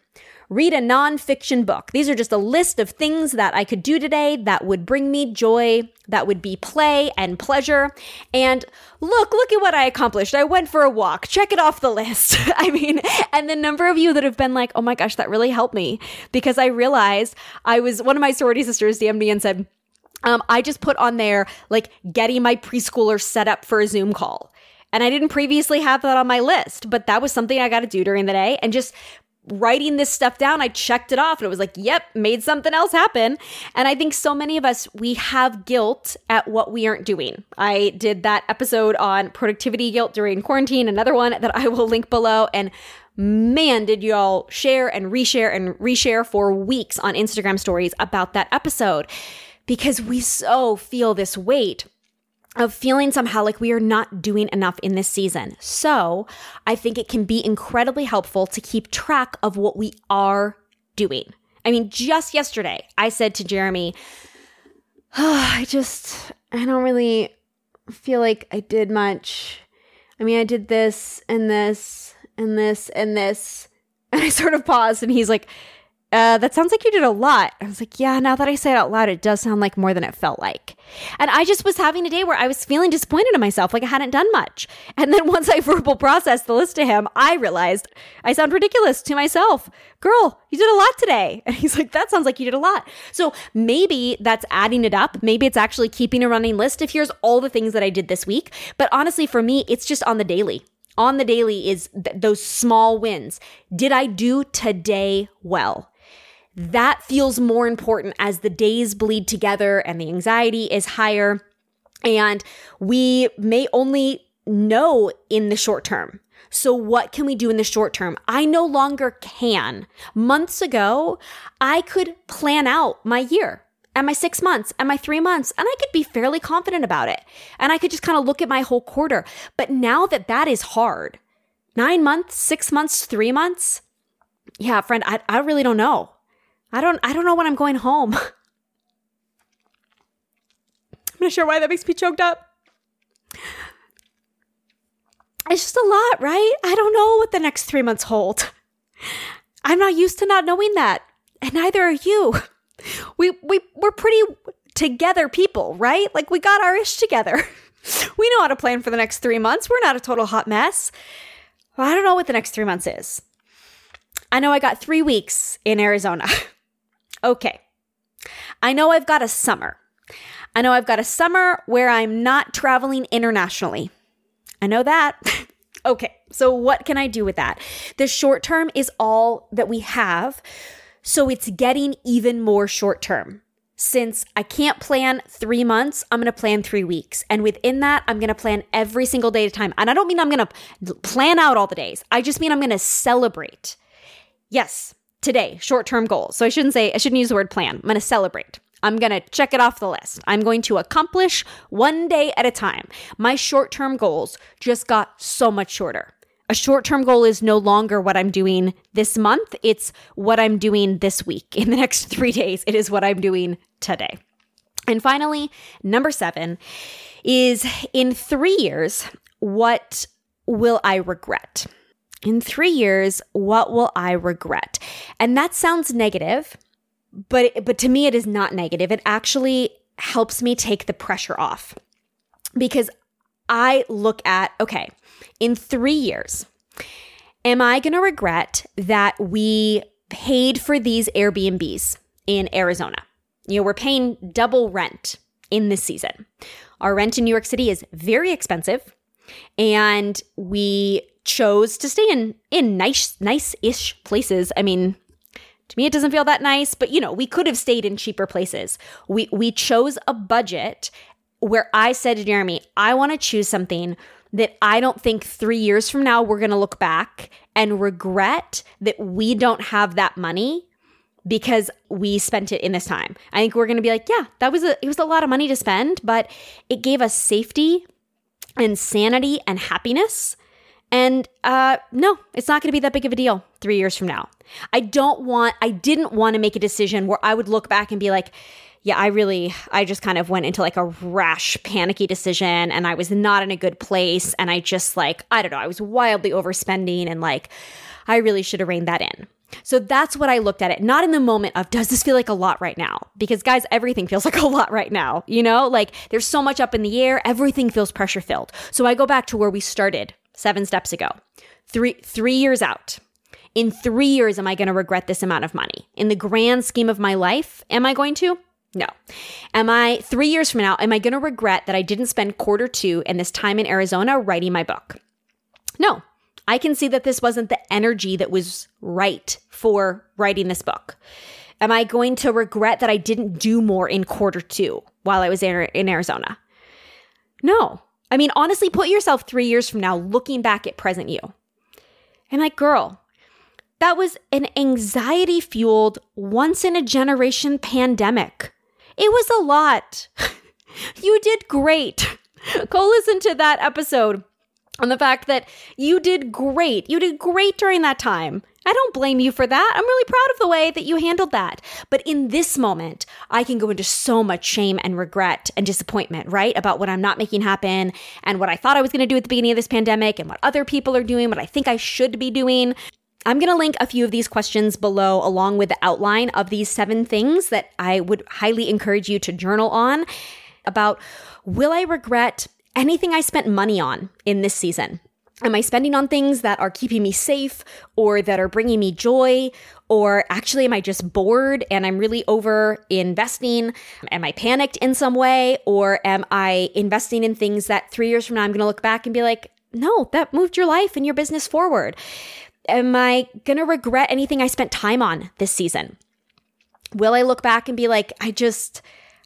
D: read a nonfiction book. These are just a list of things that I could do today that would bring me joy, that would be play and pleasure. And look, look at what I accomplished. I went for a walk. Check it off the list. (laughs) I mean, and the number of you that have been like, oh my gosh, that really helped me because I realized I was one of my sorority sisters DM'd me and said, um, I just put on there like getting my preschooler set up for a Zoom call. And I didn't previously have that on my list, but that was something I got to do during the day. And just writing this stuff down, I checked it off and it was like, yep, made something else happen. And I think so many of us, we have guilt at what we aren't doing. I did that episode on productivity guilt during quarantine, another one that I will link below. And man, did y'all share and reshare and reshare for weeks on Instagram stories about that episode because we so feel this weight of feeling somehow like we are not doing enough in this season. So I think it can be incredibly helpful to keep track of what we are doing. I mean, just yesterday, I said to Jeremy, oh, (sighs) I just, I don't really feel like I did much. I mean, I did this and this and this and this. (laughs) And I sort of paused and he's like, uh, that sounds like you did a lot. I was like, yeah, now that I say it out loud, it does sound like more than it felt like. And I just was having a day where I was feeling disappointed in myself, like I hadn't done much. And then (laughs) once I verbal processed the list to him, I realized I sound ridiculous to myself. Girl, you did a lot today. (laughs) And he's like, that sounds like you did a lot. So maybe that's adding it up. Maybe it's actually keeping a running list of here's all the things that I did this week. But honestly, for me, it's just on the daily on the daily is th- those small wins. Did I do today well? That feels more important as the days bleed together and the anxiety is higher. And we may only know in the short term. So, what can we do in the short term? I no longer can. Months ago, I could plan out my year and my six months and my three months, and I could be fairly confident about it. And I could just kind of look at my whole quarter. But now that that is hard, nine months, six months, three months, yeah, friend, I, I really don't know. I don't I don't know when I'm going home. (laughs) I'm not sure why that makes me choked up. It's just a lot, right? I don't know what the next three months hold. I'm not used to not knowing that. And neither are you. We we we're pretty together people, right? Like we got our ish together. (laughs) We know how to plan for the next three months. We're not a total hot mess. Well, I don't know what the next three months is. I know I got three weeks in Arizona. (laughs) okay. I know I've got a summer. I know I've got a summer where I'm not traveling internationally. I know that. (laughs) okay. So, what can I do with that? The short term is all that we have. So, it's getting even more short term. Since I can't plan three months, I'm to plan three weeks. And within that, I'm to plan every single day at a time. And I don't mean I'm to plan out all the days, I just mean I'm to celebrate. Yes, today, short term goals. So I shouldn't say, I shouldn't use the word plan. I'm going to celebrate. I'm going to check it off the list. I'm going to accomplish one day at a time. My short term goals just got so much shorter. A short term goal is no longer what I'm doing this month, it's what I'm doing this week. In the next three days, it is what I'm doing today. And finally, number seven is in three years, what will I regret? In three years, what will I regret? And that sounds negative, but, but to me, it is not negative. It actually helps me take the pressure off because I look at, okay, in three years, am I going to regret that we paid for these Airbnbs in Arizona? You know, we're paying double rent in this season. Our rent in New York City is very expensive, and we chose to stay in in nice nice-ish places. I mean, to me it doesn't feel that nice, but you know, we could have stayed in cheaper places. We we chose a budget where I said to Jeremy, I want to choose something that I don't think 3 years from now we're going to look back and regret that we don't have that money because we spent it in this time. I think we're going to be like, yeah, that was a it was a lot of money to spend, but it gave us safety and sanity and happiness and uh, no, it's not going to be that big of a deal three years from now. I don't want, I didn't want to make a decision where I would look back and be like, yeah, I really, I just kind of went into like a rash, panicky decision and I was not in a good place. And I just like, I don't know, I was wildly overspending and like, I really should have reined that in. So that's what I looked at it, not in the moment of, does this feel like a lot right now? Because guys, everything feels (laughs) like a lot right now. You know, like there's so much up in the air, everything feels pressure filled. So I go back to where we started seven steps ago. Three, three years out. In three years, am I going to regret this amount of money? In the grand scheme of my life, am I going to? No. Am I three years from now, am I going to regret that I didn't spend quarter two and this time in Arizona writing my book? No. I can see that this wasn't the energy that was right for writing this book. Am I going to regret that I didn't do more in quarter two while I was in Arizona? No. I mean, honestly, put yourself three years from now looking back at present you. And like, girl, that was an anxiety fueled, once in a generation pandemic. It was a lot. (laughs) you did great. (laughs) Go listen to that episode on the fact that you did great. You did great during that time. I don't blame you for that. I'm really proud of the way that you handled that. But in this moment, I can go into so much shame and regret and disappointment, right? About what I'm not making happen and what I thought I was going to do at the beginning of this pandemic and what other people are doing, what I think I should be doing. I'm going to link a few of these questions below, along with the outline of these seven things that I would highly encourage you to journal on about will I regret anything I spent money on in this season? Am I spending on things that are keeping me safe or that are bringing me joy? Or actually, am I just bored and I'm really over investing? Am I panicked in some way? Or am I investing in things that three years from now I'm going to look back and be like, no, that moved your life and your business forward? Am I going to regret anything I spent time on this season? Will I look back and be like, I just,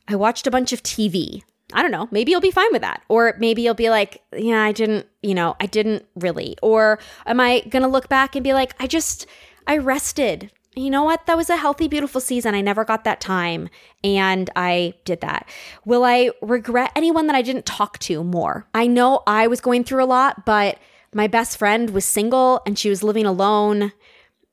D: I watched a bunch of TV? I don't know. Maybe you'll be fine with that. Or maybe you'll be like, yeah, I didn't, you know, I didn't really. Or am I going to look back and be like, I just, I rested. You know what? That was a healthy, beautiful season. I never got that time. And I did that. Will I regret anyone that I didn't talk to more? I know I was going through a lot, but my best friend was single and she was living alone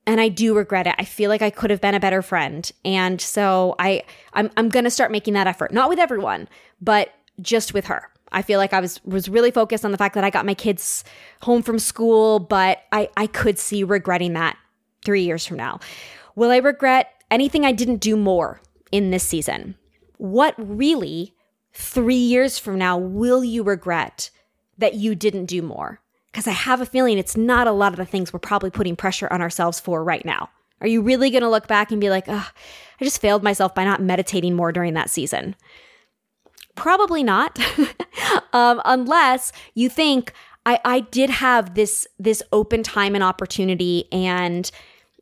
D: and I do regret it. I feel like I could have been a better friend. And so I I'm I'm going to start making that effort. Not with everyone, but just with her. I feel like I was was really focused on the fact that I got my kids home from school, but I I could see regretting that 3 years from now. Will I regret anything I didn't do more in this season? What really 3 years from now will you regret that you didn't do more? Because I have a feeling it's not a lot of the things we're probably putting pressure on ourselves for right now. Are you really going to look back and be like, I just failed myself by not meditating more during that season? Probably not, (laughs) um, unless you think I, I did have this this open time and opportunity and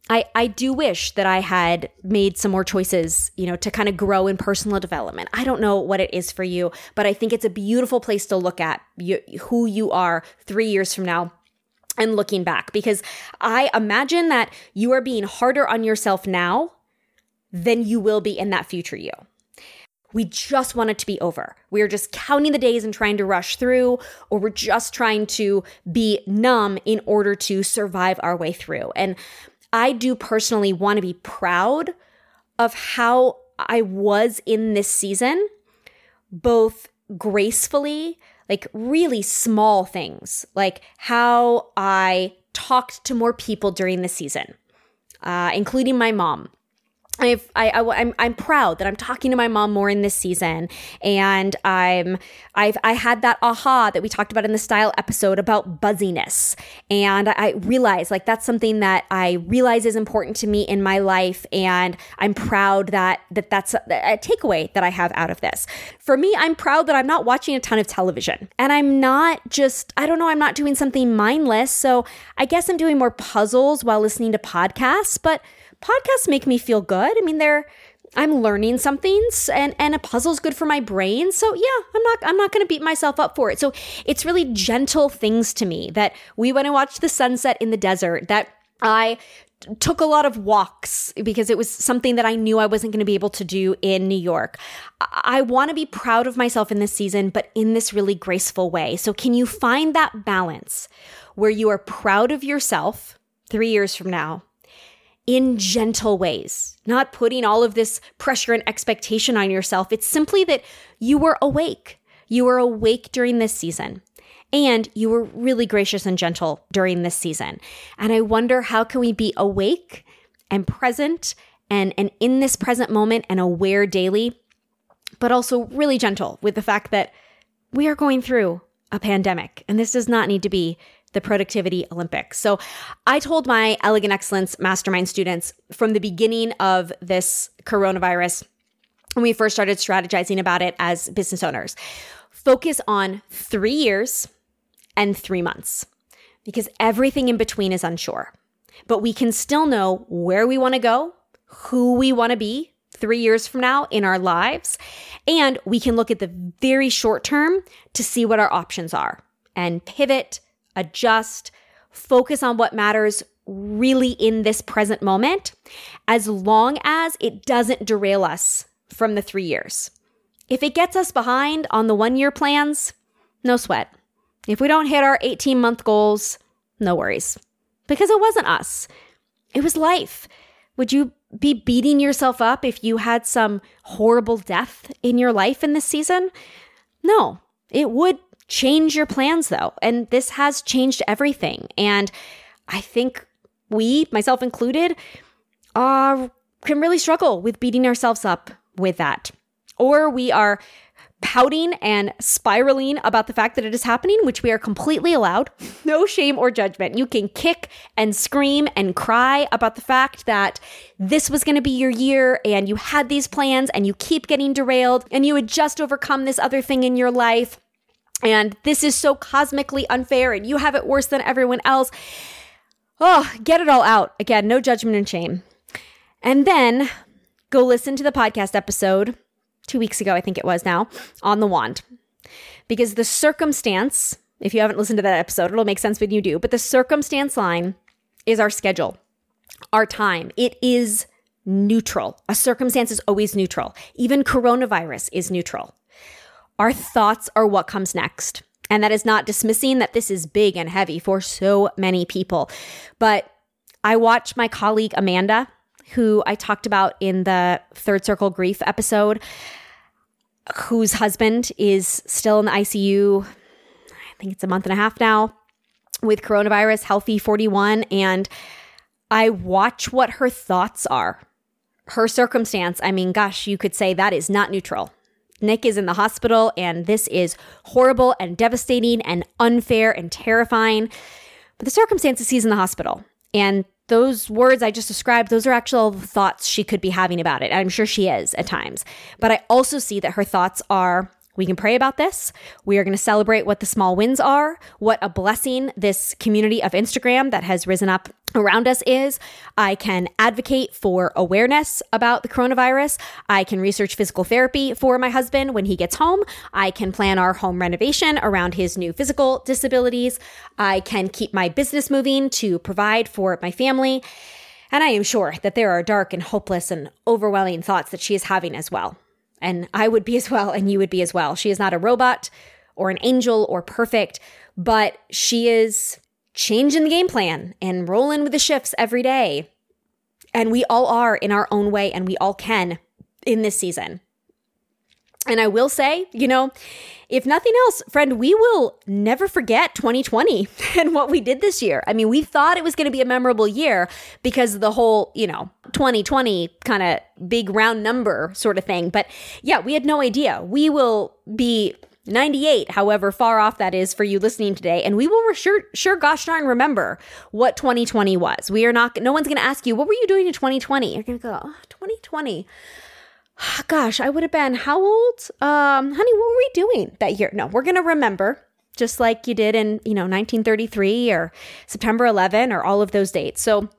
D: I, I do wish that I had made some more choices, you know, to kind of grow in personal development. I don't know what it is for you, but I think it's a beautiful place to look at you, who you are three years from now and looking back because I imagine that you are being harder on yourself now than you will be in that future you. We just want it to be over. We are just counting the days and trying to rush through, or we're just trying to be numb in order to survive our way through. And I do personally want to be proud of how I was in this season, both gracefully, like really small things, like how I talked to more people during the season, uh, including my mom. I, I, I'm, I'm proud that I'm talking to my mom more in this season, and I'm, I've, I had that aha that we talked about in the style episode about buzziness, and I realized like that's something that I realize is important to me in my life, and I'm proud that that that's a, a takeaway that I have out of this. For me, I'm proud that I'm not watching a ton of television, and I'm not just, I don't know, I'm not doing something mindless. So I guess I'm doing more puzzles while listening to podcasts, but podcasts make me feel good. I mean, they're I'm learning something and and a puzzle's good for my brain. So yeah, I'm not I'm not going to beat myself up for it. So it's really gentle things to me that we went and watched the sunset in the desert that I took a lot of walks because it was something that I knew I wasn't going to be able to do in New York. I want to be proud of myself in this season, but in this really graceful way. So, can you find that balance where you are proud of yourself three years from now, in gentle ways, not putting all of this pressure and expectation on yourself. It's simply that you were awake. You were awake during this season. And you were really gracious and gentle during this season. And I wonder how can we be awake and present and, and in this present moment and aware daily, but also really gentle with the fact that we are going through a pandemic and this does not need to be the Productivity Olympics. So I told my Elegant Excellence Mastermind students from the beginning of this coronavirus, when we first started strategizing about it as business owners, focus on three years and three months because everything in between is unsure. But we can still know where we want to go, who we want to be three years from now in our lives. And we can look at the very short term to see what our options are and pivot adjust, focus on what matters really in this present moment, as long as it doesn't derail us from the three years. If it gets us behind on the one year plans, no sweat. If we don't hit our 18 month goals, no worries. Because it wasn't us, it was life. Would you be beating yourself up if you had some horrible death in your life in this season? No, it would change your plans though. And this has changed everything. And I think we, myself included, uh, can really struggle with beating ourselves up with that. Or we are pouting and spiraling about the fact that it is happening, which we are completely allowed. (laughs) No shame or judgment. You can kick and scream and cry about the fact that this was going to be your year and you had these plans and you keep getting derailed and you had just overcome this other thing in your life and this is so cosmically unfair and you have it worse than everyone else. Oh, get it all out. Again, no judgment and shame. And then go listen to the podcast episode two weeks ago, I think it was now, on the wand. Because the circumstance, if you haven't listened to that episode, it'll make sense when you do, but the circumstance line is our schedule, our time. It is neutral. A circumstance is always neutral. Even coronavirus is neutral. Our thoughts are what comes next. And that is not dismissing that this is big and heavy for so many people. But I watch my colleague Amanda, who I talked about in the Third Circle Grief episode, whose husband is still in the ICU. I think it's a month and a half now with coronavirus, healthy 41. And I watch what her thoughts are. Her circumstance, I mean, gosh, you could say that is not neutral. Nick is in the hospital, and this is horrible and devastating and unfair and terrifying. But the circumstances he's in the hospital. And those words I just described, those are actual thoughts she could be having about it. I'm sure she is at times. But I also see that her thoughts are we can pray about this. We are going to celebrate what the small wins are, what a blessing this community of Instagram that has risen up around us is. I can advocate for awareness about the coronavirus. I can research physical therapy for my husband when he gets home. I can plan our home renovation around his new physical disabilities. I can keep my business moving to provide for my family. And I am sure that there are dark and hopeless and overwhelming thoughts that she is having as well. And I would be as well, and you would be as well. She is not a robot or an angel or perfect, but she is changing the game plan and rolling with the shifts every day. And we all are in our own way, and we all can in this season. And I will say, you know, if nothing else, friend, we will never forget 2020 (laughs) and what we did this year. I mean, we thought it was going to be a memorable year because the whole, you know, 2020 kind of big round number sort of thing. But yeah, we had no idea. We will be 98, however far off that is for you listening today. And we will sure, sure gosh darn remember what 2020 was. We are not, no one's going to ask you, what were you doing in 2020? You're going to go, oh, 2020. (sighs) gosh, I would have been how old? Um, honey, what were we doing that year? No, we're going to remember just like you did in, you know, 1933 or September 11 or all of those dates. So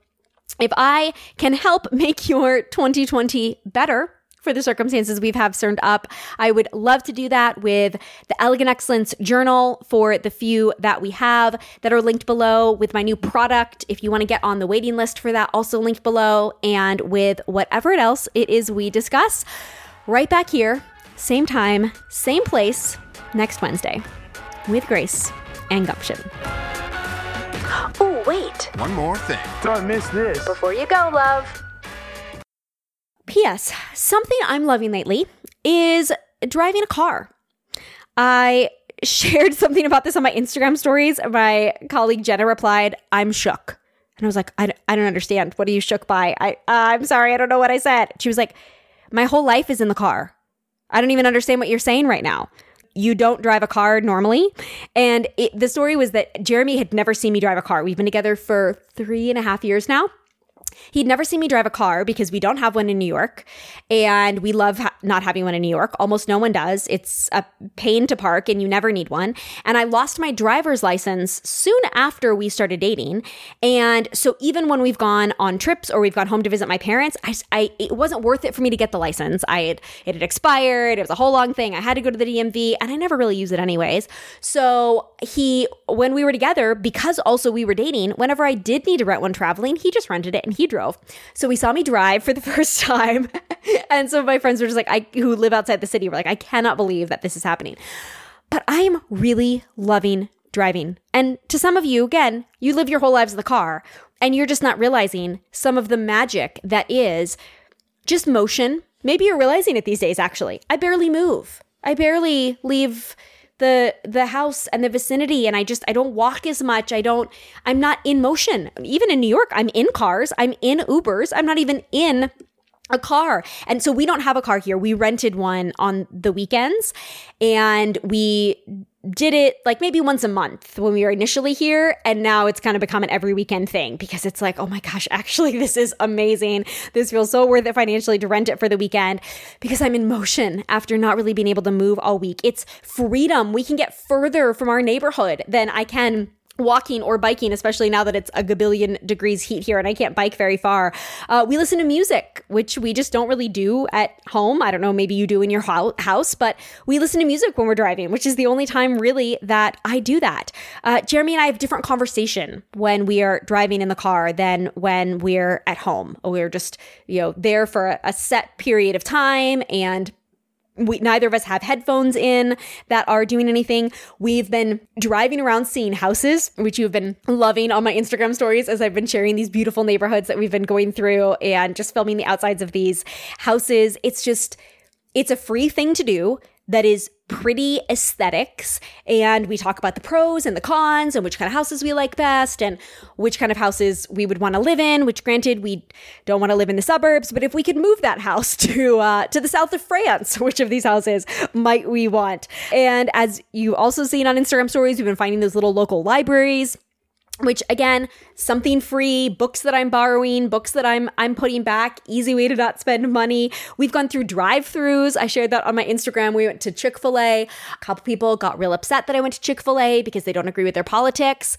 D: if I can help (laughs) make your 2020 better, for the circumstances we've have turned up. I would love to do that with the Elegant Excellence Journal for the few that we have that are linked below with my new product. If you want to get on the waiting list for that, also linked below, and with whatever else it is we discuss right back here, same time, same place, next Wednesday with Grace and Gumption.
B: Oh, wait.
A: One more thing.
C: Don't miss this.
B: Before you go, love.
D: P.S. Something I'm loving lately is driving a car. I (laughs) shared something about this on my Instagram stories. My colleague Jenna replied, I'm shook. And I was like, I, I don't understand. What are you shook by? I, uh, I'm sorry. I don't know what I said. She was like, My whole life is in the car. I don't even understand what you're saying right now. You don't drive a car normally. And it, the story was that Jeremy had never seen me drive a car. We've been together for three and a half years now. He'd never seen me drive a car because we don't have one in New York and we love ha- not having one in New York. Almost no one does. It's a pain to park and you never need one. And I lost my driver's license soon after we started dating. And so even when we've gone on trips or we've gone home to visit my parents, I, I it wasn't worth it for me to get the license. I had, it had expired. It was a whole long thing. I had to go to the DMV and I never really use it anyways. So he, when we were together, because also we were dating, whenever I did need to rent one traveling, he just rented it and he drove. So he saw me drive for the (laughs) first time. and some of my friends were just like, I who live outside the city were like, I cannot believe that this is happening. But I am really loving driving. And to some of you, again, you live your whole lives in the car and you're just not realizing some of the magic that is just motion. Maybe you're realizing it these days, actually. I barely move. I barely leave the the house and the vicinity and I just I don't walk as much. I don't I'm not in motion. Even in New York, I'm in cars, I'm in Ubers. I'm not even in a car. And so we don't have a car here. We rented one on the weekends and we did it like maybe once a month when we were initially here and now it's kind of become an every weekend thing because it's like oh my gosh (laughs) actually this is amazing. This feels so worth it financially to rent it for the weekend because i'm in motion after not really being able to move all week. It's freedom. We can get further from our neighborhood than i can walking or biking, especially now that it's a gabillion degrees heat here and I can't bike very far. Uh, we listen to music, which we just don't really do at home. I don't know, maybe you do in your ho- house, but we listen to music when we're driving, which is the only time really that I do that. Uh, Jeremy and I have different conversation when we are driving in the car than when we're at home. We're just, you know, there for a, a set period of time and we neither of us have headphones in that are doing anything. We've been driving around seeing houses, which you've been loving on my Instagram stories as I've been sharing these beautiful neighborhoods that we've been going through and just filming the outsides of these houses. It's just it's a free thing to do that is pretty aesthetics. And we talk about the pros and the cons and which kind of houses we like best and which kind of houses we would want to live in, which granted, we don't want to live in the suburbs, but if we could move that house (laughs) to, uh, to the south of France, (laughs) which of these houses might we want? And as you also seen on Instagram stories, we've been finding those little local libraries which again something free books that i'm borrowing books that i'm i'm putting back easy way to not spend money. We've gone through drive-throughs. I shared that on my instagram. We went to chick-fil-a. A couple people got real upset that i went to chick-fil-a because they don't agree with their politics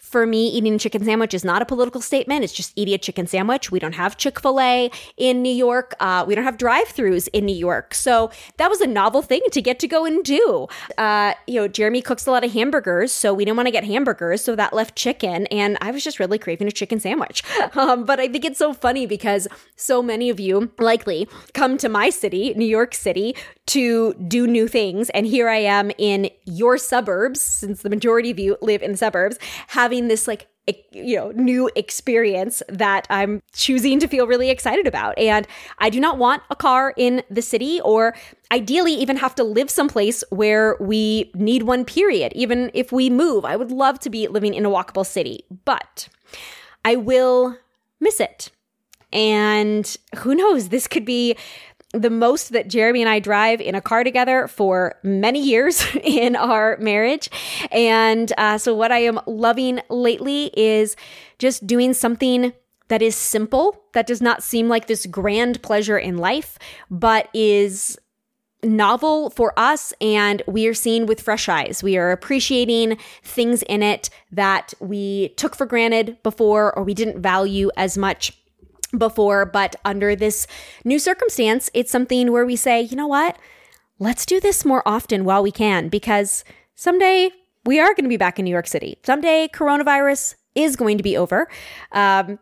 D: for me, eating a chicken sandwich is not a political statement. It's just eating a chicken sandwich. We don't have Chick fil A in New York. Uh, we don't have drive throughs in New York. So that was a novel thing to get to go and do. Uh, you know, Jeremy cooks a lot of hamburgers, so we didn't want to get hamburgers. So that left chicken. And I was just really craving a chicken sandwich. (laughs) Um, but I think it's so funny because so many of you likely come to my city, New York City, to do new things. And here I am in your suburbs, since the majority of you live in the suburbs, having this like you know new experience that i'm choosing to feel really excited about. And i do not want a car in the city or ideally even have to live someplace where we need one period even if we move. I would love to be living in a walkable city but i will miss it. And who knows this could be the most that Jeremy and I drive in a car together for many years (laughs) in our marriage. And uh, so, what I am loving lately is just doing something that is simple, that does not seem like this grand pleasure in life, but is novel for us and we are seeing with fresh eyes. We are appreciating things in it that we took for granted before or we didn't value as much before, but under this new circumstance, it's something where we say, you know what? Let's do this more often while we can because someday we are going to be back in New York City. Someday coronavirus is going to be over. Um,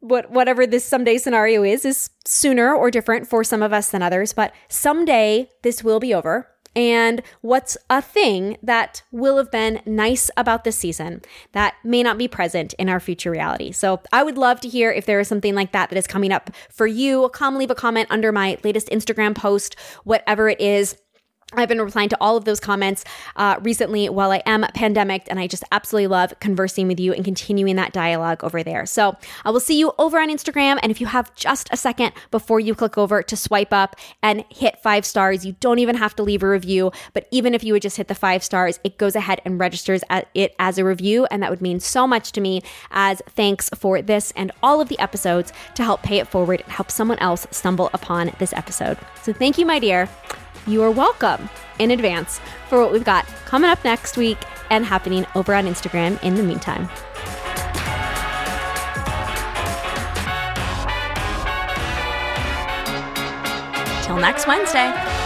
D: what whatever this someday scenario is is sooner or different for some of us than others, but someday this will be over and what's a thing that will have been nice about this season that may not be present in our future reality. So I would love to hear if there is something like that that is coming up for you. Come leave a comment under my latest Instagram post, whatever it is. I've been replying to all of those comments uh, recently while I am pandemic, and I just absolutely love conversing with you and continuing that dialogue over there. So I will see you over on Instagram. And if you have just a second before you click over to swipe up and hit five stars, you don't even have to leave a review. But even if you would just hit the five stars, it goes ahead and registers it as a review. And that would mean so much to me as thanks for this and all of the episodes to help pay it forward and help someone else stumble upon this episode. So thank you, my dear you are welcome in advance for what we've got coming up next week and happening over on Instagram in the meantime. Till next Wednesday.